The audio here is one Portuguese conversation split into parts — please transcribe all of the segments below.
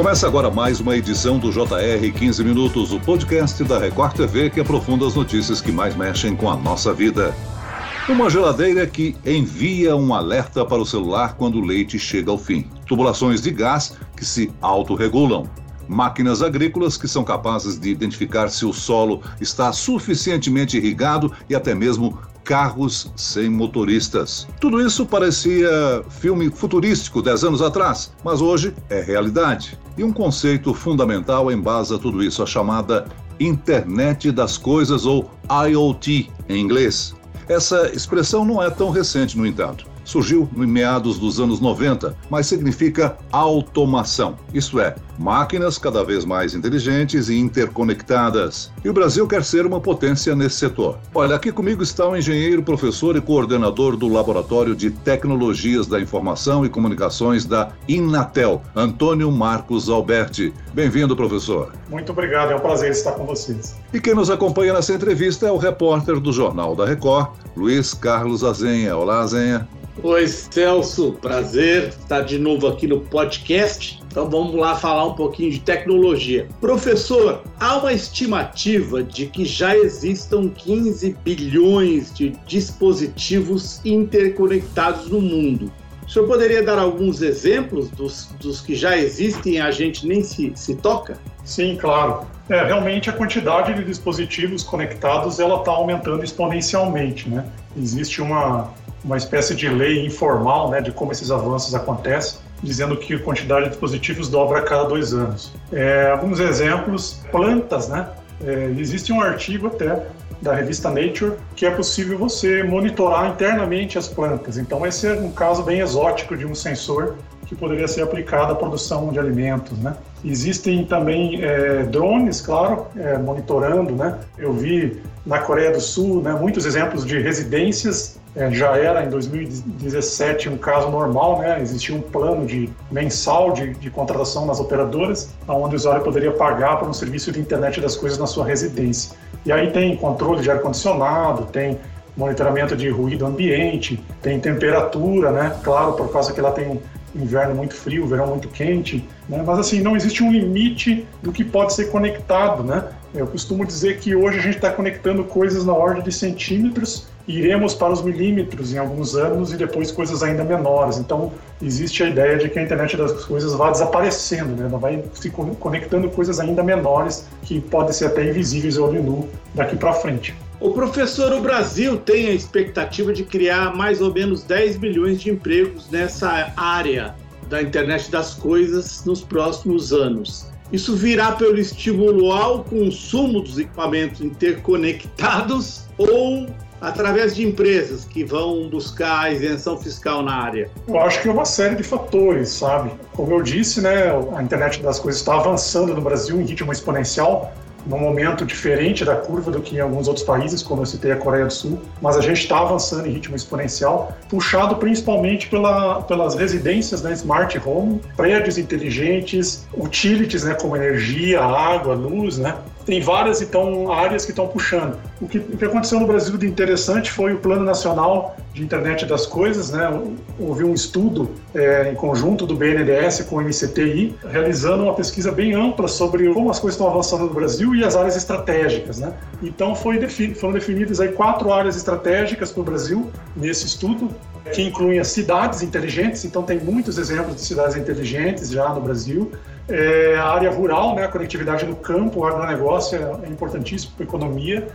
Começa agora mais uma edição do JR 15 Minutos, o podcast da Record TV que aprofunda as notícias que mais mexem com a nossa vida. Uma geladeira que envia um alerta para o celular quando o leite chega ao fim. Tubulações de gás que se autorregulam. Máquinas agrícolas que são capazes de identificar se o solo está suficientemente irrigado e até mesmo carros sem motoristas. Tudo isso parecia filme futurístico 10 anos atrás, mas hoje é realidade. E um conceito fundamental embasa tudo isso, a chamada Internet das Coisas ou IoT em inglês. Essa expressão não é tão recente, no entanto surgiu em meados dos anos 90, mas significa automação, isto é, máquinas cada vez mais inteligentes e interconectadas. E o Brasil quer ser uma potência nesse setor. Olha, aqui comigo está o engenheiro, professor e coordenador do Laboratório de Tecnologias da Informação e Comunicações da Inatel, Antônio Marcos Alberti. Bem-vindo, professor. Muito obrigado, é um prazer estar com vocês. E quem nos acompanha nessa entrevista é o repórter do Jornal da Record, Luiz Carlos Azenha. Olá, Azenha. Oi, Celso, prazer estar de novo aqui no podcast. Então vamos lá falar um pouquinho de tecnologia. Professor, há uma estimativa de que já existam 15 bilhões de dispositivos interconectados no mundo. O senhor poderia dar alguns exemplos dos, dos que já existem e a gente nem se, se toca? Sim, claro. É, realmente a quantidade de dispositivos conectados ela está aumentando exponencialmente, né? Existe uma, uma espécie de lei informal né, de como esses avanços acontecem, dizendo que a quantidade de dispositivos dobra a cada dois anos. É, alguns exemplos, plantas, né? É, existe um artigo até da revista Nature que é possível você monitorar internamente as plantas. Então esse é um caso bem exótico de um sensor que poderia ser aplicado à produção de alimentos, né? Existem também é, drones, claro, é, monitorando, né? Eu vi na Coreia do Sul, né, muitos exemplos de residências é, já era em 2017 um caso normal, né? Existia um plano de mensal de, de contratação nas operadoras, onde o usuário poderia pagar por um serviço de internet das coisas na sua residência. E aí tem controle de ar condicionado, tem monitoramento de ruído ambiente, tem temperatura, né? Claro, por causa que lá tem inverno muito frio, verão muito quente, né? mas assim, não existe um limite do que pode ser conectado, né? Eu costumo dizer que hoje a gente está conectando coisas na ordem de centímetros, iremos para os milímetros em alguns anos e depois coisas ainda menores. Então, existe a ideia de que a internet das coisas vai desaparecendo, né? Ela vai se conectando coisas ainda menores que podem ser até invisíveis ao olho nu daqui para frente. O professor, o Brasil tem a expectativa de criar mais ou menos 10 milhões de empregos nessa área da internet das coisas nos próximos anos. Isso virá pelo estímulo ao consumo dos equipamentos interconectados ou através de empresas que vão buscar isenção fiscal na área? Eu acho que é uma série de fatores, sabe? Como eu disse, né, a internet das coisas está avançando no Brasil em ritmo exponencial num momento diferente da curva do que em alguns outros países, como eu citei a Coreia do Sul, mas a gente está avançando em ritmo exponencial, puxado principalmente pela, pelas residências, né, smart home, prédios inteligentes, utilities, né, como energia, água, luz, né, tem várias então áreas que estão puxando. O que, o que, aconteceu no Brasil de interessante foi o Plano Nacional de Internet das Coisas, né? Houve um estudo é, em conjunto do BNDES com o MCTI, realizando uma pesquisa bem ampla sobre como as coisas estão avançando no Brasil e as áreas estratégicas, né? Então defini foram definidas aí quatro áreas estratégicas para o Brasil nesse estudo, que incluem as cidades inteligentes. Então tem muitos exemplos de cidades inteligentes já no Brasil é, a área rural, né, a conectividade no campo, o agronegócio é, é importantíssimo para a economia,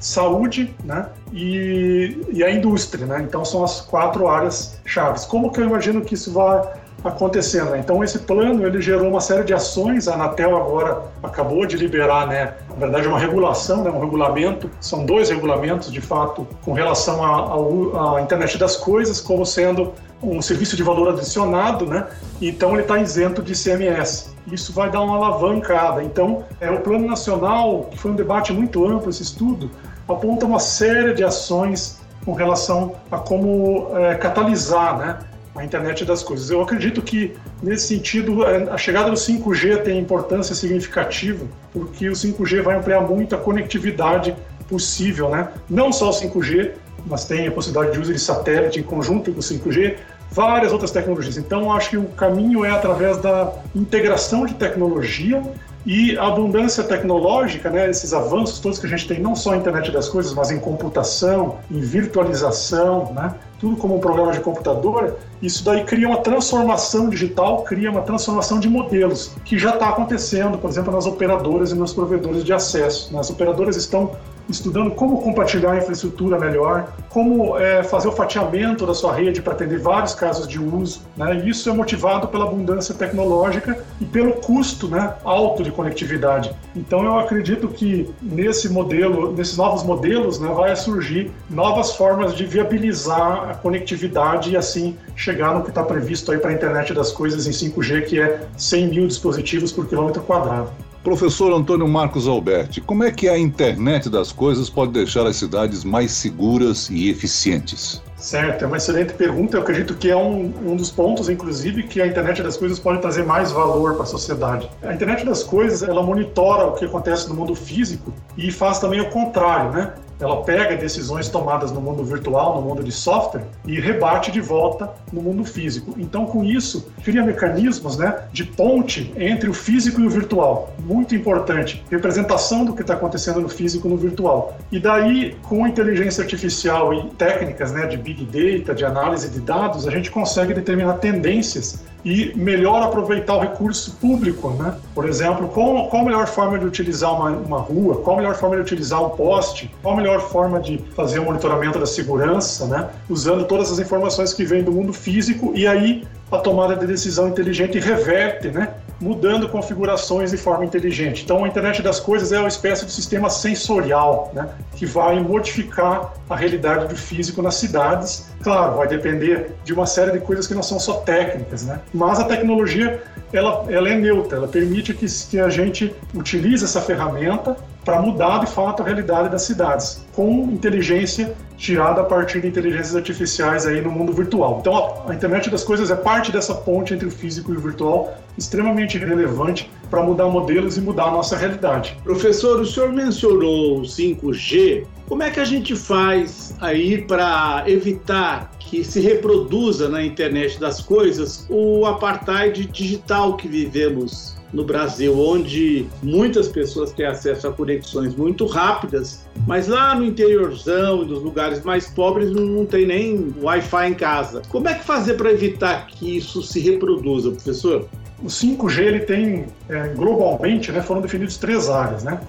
saúde né, e, e, a indústria. Né? Então, são as quatro áreas chaves. Como que eu imagino que isso vai acontecendo? Né? Então, esse plano ele gerou uma série de ações. A Anatel agora acabou de liberar, né, na verdade, uma regulação, né, um regulamento. São dois regulamentos, de fato, com relação à internet das coisas, como sendo um serviço de valor adicionado, né? Então ele está isento de ICMS. Isso vai dar uma alavancada. Então, é o Plano Nacional, que foi um debate muito amplo esse estudo, aponta uma série de ações com relação a como é, catalisar, né? a internet das coisas. Eu acredito que, nesse sentido, é, a chegada do 5G tem importância significativa, porque o 5G vai ampliar muito a conectividade possível, né? Não só o 5G, mas tem a possibilidade de uso de satélite em conjunto com o 5G, várias outras tecnologias. Então, acho que o caminho é através da integração de tecnologia e a abundância tecnológica, né, esses avanços todos que a gente tem, não só na internet das coisas, mas em computação, em virtualização, né, tudo como um programa de computador, isso daí cria uma transformação digital, cria uma transformação de modelos, que já está acontecendo, por exemplo, nas operadoras e nos provedores de acesso. Né? As operadoras estão estudando como compartilhar a infraestrutura melhor, como é, fazer o fatiamento da sua rede para atender vários casos de uso. Né? Isso é motivado pela abundância tecnológica e pelo custo né, alto de conectividade. Então eu acredito que nesse modelo, nesses novos modelos, né, vai surgir novas formas de viabilizar a conectividade e assim chegar no que está previsto aí para a internet das coisas em 5G, que é 100 mil dispositivos por quilômetro quadrado. Professor Antônio Marcos Alberti, como é que a internet das coisas pode deixar as cidades mais seguras e eficientes? Certo, é uma excelente pergunta. Eu acredito que é um, um dos pontos, inclusive, que a internet das coisas pode trazer mais valor para a sociedade. A internet das coisas, ela monitora o que acontece no mundo físico e faz também o contrário, né? Ela pega decisões tomadas no mundo virtual, no mundo de software, e rebate de volta no mundo físico. Então, com isso, cria mecanismos né, de ponte entre o físico e o virtual. Muito importante. Representação do que está acontecendo no físico no virtual. E daí, com inteligência artificial e técnicas né, de big data, de análise de dados, a gente consegue determinar tendências e melhor aproveitar o recurso público, né? Por exemplo, qual, qual a melhor forma de utilizar uma, uma rua, qual a melhor forma de utilizar um poste, qual a melhor forma de fazer o monitoramento da segurança, né? Usando todas as informações que vêm do mundo físico e aí a tomada de decisão inteligente reverte, né? Mudando configurações de forma inteligente. Então, a internet das coisas é uma espécie de sistema sensorial, né, que vai modificar a realidade do físico nas cidades. Claro, vai depender de uma série de coisas que não são só técnicas, né? Mas a tecnologia ela, ela é neutra, ela permite que, que a gente utilize essa ferramenta para mudar de fato a realidade das cidades, com inteligência tirada a partir de inteligências artificiais aí no mundo virtual. Então a internet das coisas é parte dessa ponte entre o físico e o virtual, extremamente relevante para mudar modelos e mudar a nossa realidade. Professor, o senhor mencionou o 5G. Como é que a gente faz aí para evitar que se reproduza na internet das coisas o apartheid digital que vivemos no Brasil, onde muitas pessoas têm acesso a conexões muito rápidas, mas lá no interiorzão nos lugares mais pobres não tem nem Wi-Fi em casa. Como é que fazer para evitar que isso se reproduza, professor? O 5G ele tem é, globalmente, né, foram definidos três áreas, né?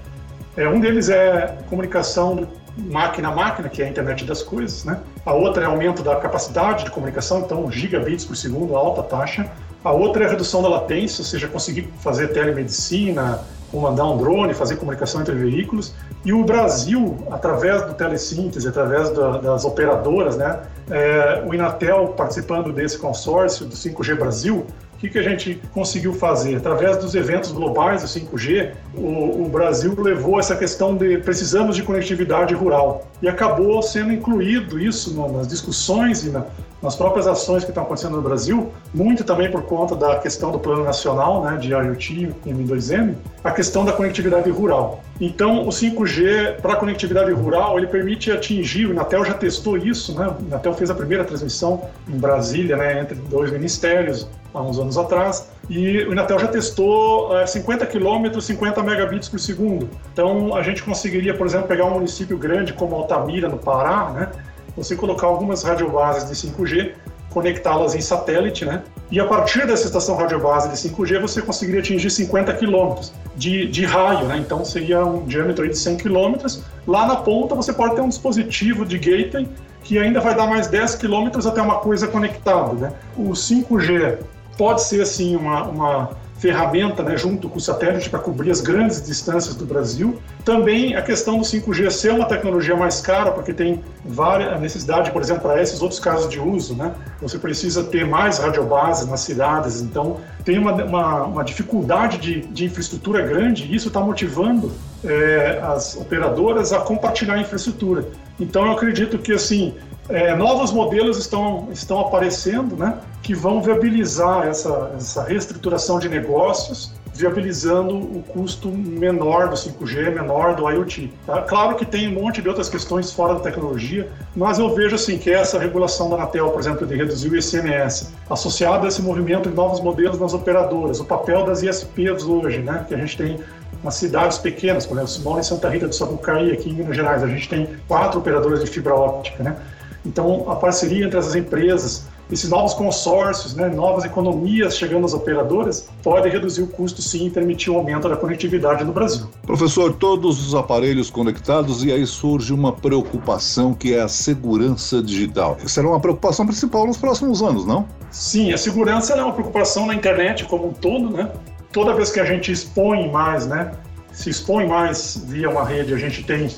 É, um deles é comunicação máquina a máquina, que é a internet das coisas, né? A outra é aumento da capacidade de comunicação, então gigabits por segundo, alta taxa. A outra é a redução da latência, ou seja, conseguir fazer telemedicina, comandar um drone, fazer comunicação entre veículos. E o Brasil, através do telesíntese, através da, das operadoras, né, é, o Inatel participando desse consórcio do 5G Brasil, que, que a gente conseguiu fazer? Através dos eventos globais do 5G, o, o, Brasil levou essa questão de precisamos de conectividade rural e acabou sendo incluído isso nas discussões e na, nas próprias ações que estão acontecendo no Brasil, muito também por conta da questão do Plano Nacional né, de IoT M2M, a questão da conectividade rural. Então, o 5G para conectividade rural, ele permite atingir, o Inatel já testou isso, né? o Inatel fez a primeira transmissão em Brasília, né, entre dois ministérios, há uns anos atrás, e o Inatel já testou é, 50 km, 50 megabits por segundo. Então, a gente conseguiria, por exemplo, pegar um município grande como Altamira, no Pará, né? você colocar algumas radiobases de 5G, conectá-las em satélite, né? E a partir dessa estação radiobase de 5G, você conseguiria atingir 50 quilômetros de, de raio, né? Então seria um diâmetro de 100 quilômetros. Lá na ponta você pode ter um dispositivo de gateway que ainda vai dar mais 10 quilômetros até uma coisa conectada, né? O 5G pode ser assim uma, uma ferramenta né, junto com o satélite para cobrir as grandes distâncias do Brasil. Também a questão do 5G ser uma tecnologia mais cara, porque tem várias necessidade, por exemplo, para esses outros casos de uso, né? Você precisa ter mais radiobases nas cidades, então tem uma, uma, uma dificuldade de, de, infraestrutura grande e isso está motivando é, as operadoras a compartilhar a infraestrutura. Então eu acredito que assim é, novos modelos estão, estão aparecendo, né, que vão viabilizar essa, essa reestruturação de negócios viabilizando o custo menor do 5G, menor do IoT. Tá? Claro que tem um monte de outras questões fora da tecnologia, mas eu vejo assim que essa regulação da Anatel, por exemplo, de reduzir o ICMS, associado a esse movimento de novos modelos nas operadoras, o papel das ISPs hoje, né, que a gente tem nas cidades pequenas, por exemplo, Simone e Santa Rita do Sapucaí, aqui em Minas Gerais, a gente tem quatro operadoras de fibra óptica, né? Então, a parceria entre as empresas, esses novos consórcios, né, novas economias chegando às operadoras, pode reduzir o custo sim e permitir o aumento da conectividade no Brasil. Professor, todos os aparelhos conectados e aí surge uma preocupação que é a segurança digital. Será uma preocupação principal nos próximos anos, não? Sim, a segurança é uma preocupação na internet como um todo, né? Toda vez que a gente expõe mais, né, se expõe mais via uma rede, a gente tem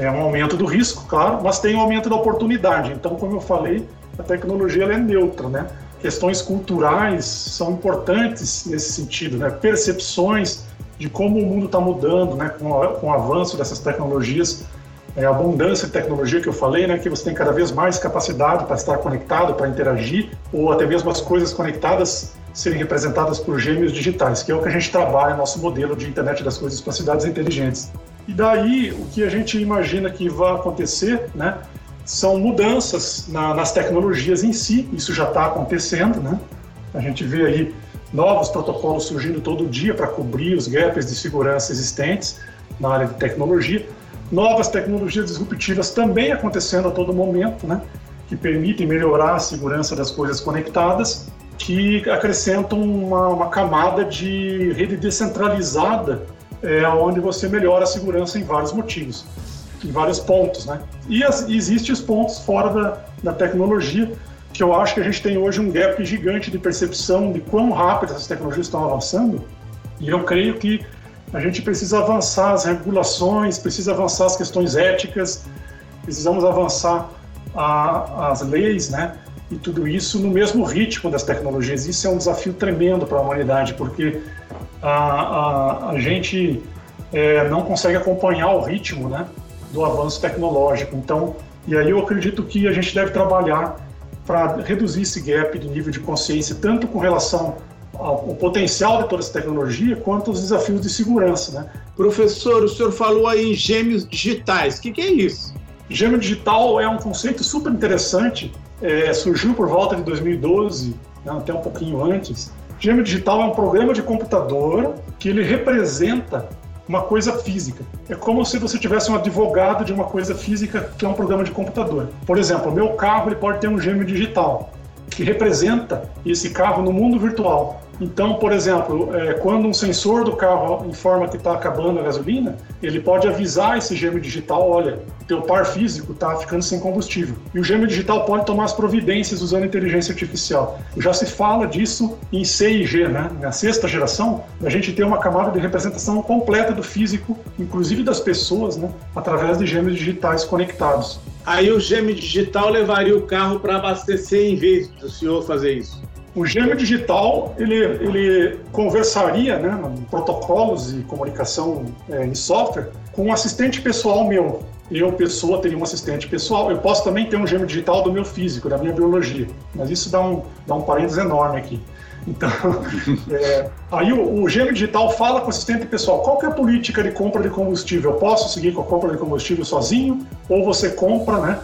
é, um aumento do risco, claro, mas tem um aumento da oportunidade. Então, como eu falei, a tecnologia é neutra, né? Questões culturais são importantes nesse sentido, né? Percepções de como o mundo está mudando, né? Com, com, o avanço dessas tecnologias, é, a abundância de tecnologia que eu falei, né? Que você tem cada vez mais capacidade para estar conectado, para interagir, ou até mesmo as coisas conectadas serem representadas por gêmeos digitais, que é o que a gente trabalha no nosso modelo de internet das coisas para cidades inteligentes. E daí o que a gente imagina que vai acontecer, né? são mudanças na, nas tecnologias em si, isso já está acontecendo, né? A gente vê aí novos protocolos surgindo todo dia para cobrir os gaps de segurança existentes na área de tecnologia, novas tecnologias disruptivas também acontecendo a todo momento, né? Que permitem melhorar a segurança das coisas conectadas, que acrescentam uma, uma camada de rede descentralizada, é, onde você melhora a segurança em vários motivos em vários pontos, né? E, as, existem os pontos fora da, da tecnologia, que eu acho que a gente tem hoje um gap gigante de percepção de quão rápido essas tecnologias estão avançando, e eu creio que a gente precisa avançar as regulações, precisa avançar as questões éticas, precisamos avançar a, as leis, né? E tudo isso no mesmo ritmo das tecnologias. Isso é um desafio tremendo para a humanidade, porque a, a, a gente é, não consegue acompanhar o ritmo, né? do avanço tecnológico. Então, e aí eu acredito que a gente deve trabalhar para reduzir esse gap de nível de consciência, tanto com relação ao, potencial de toda essa tecnologia, quanto aos desafios de segurança. Né? Professor, o senhor falou aí em gêmeos digitais. O que, que é isso? Gêmeo digital é um conceito super interessante, é, surgiu por volta de 2012, né, até um pouquinho antes. Gêmeo digital é um programa de computador que ele representa uma coisa física. É como se você tivesse um advogado de uma coisa física que é um programa de computador. Por exemplo, o meu carro ele pode ter um gêmeo digital que representa esse carro no mundo virtual. Então, por exemplo, é, quando um sensor do carro informa que está acabando a gasolina, ele pode avisar esse gêmeo digital, olha, teu par físico está ficando sem combustível. E o gêmeo digital pode tomar as providências usando inteligência artificial. Já se fala disso em C e G, né? Na sexta geração, a gente tem uma camada de representação completa do físico, inclusive das pessoas, né? Através de gêmeos digitais conectados. Aí o gêmeo digital levaria o carro para abastecer em vez do senhor fazer isso? O gêmeo digital ele, ele conversaria, né, em protocolos de comunicação é, em software, com um assistente pessoal meu. Eu, pessoa, teria um assistente pessoal. Eu posso também ter um gêmeo digital do meu físico, da minha biologia. Mas isso dá um, dá um parênteses enorme aqui. Então, é, aí o, o gêmeo digital fala com o assistente pessoal. Qual que é a política de compra de combustível? Eu posso seguir com a compra de combustível sozinho? Ou você compra, né?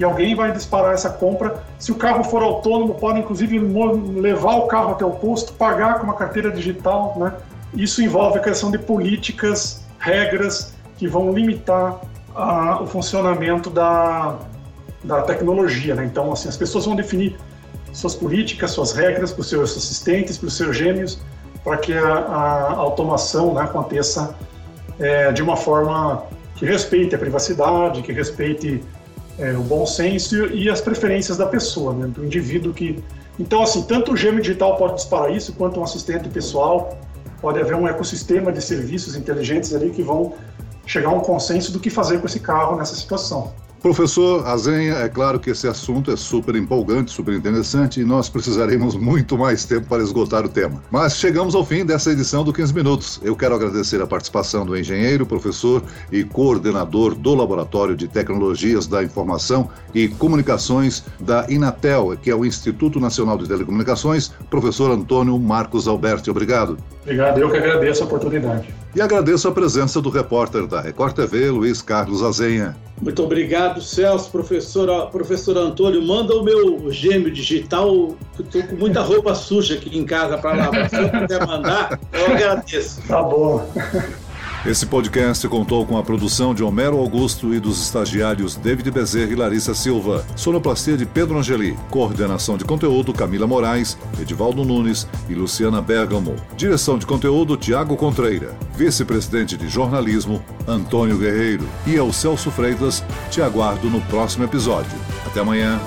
E alguém vai disparar essa compra. Se o carro for autônomo, pode inclusive levar o carro até o posto, pagar com uma carteira digital. Né? Isso envolve a criação de políticas, regras que vão limitar a, o funcionamento da, da tecnologia. Né? Então, assim, as pessoas vão definir suas políticas, suas regras para os seus assistentes, para os seus gêmeos, para que a, a automação né, aconteça é, de uma forma que respeite a privacidade, que respeite é, o bom senso e as preferências da pessoa, né, do indivíduo que. Então, assim, tanto o gêmeo digital pode disparar isso, quanto um assistente pessoal. Pode haver um ecossistema de serviços inteligentes ali que vão chegar a um consenso do que fazer com esse carro nessa situação. Professor Azenha, é claro que esse assunto é super empolgante, super interessante e nós precisaremos muito mais tempo para esgotar o tema. Mas chegamos ao fim dessa edição do 15 Minutos. Eu quero agradecer a participação do engenheiro, professor e coordenador do Laboratório de Tecnologias da Informação e Comunicações da Inatel, que é o Instituto Nacional de Telecomunicações, professor Antônio Marcos Alberti. Obrigado. Obrigado, eu que agradeço a oportunidade. E agradeço a presença do repórter da Record TV, Luiz Carlos Azenha. Muito obrigado, Celso, professor, professor Antônio. Manda o meu gêmeo digital, estou com muita roupa suja aqui em casa para lavar. Se eu puder mandar, eu agradeço. Tá bom. Esse podcast contou com a produção de Homero Augusto e dos estagiários David Bezerra e Larissa Silva, sonoplastia de Pedro Angeli, coordenação de conteúdo Camila Moraes, Edivaldo Nunes e Luciana Bergamo, direção de conteúdo Tiago Contreira, vice-presidente de jornalismo Antônio Guerreiro. E eu, Celso Freitas, te aguardo no próximo episódio. Até amanhã.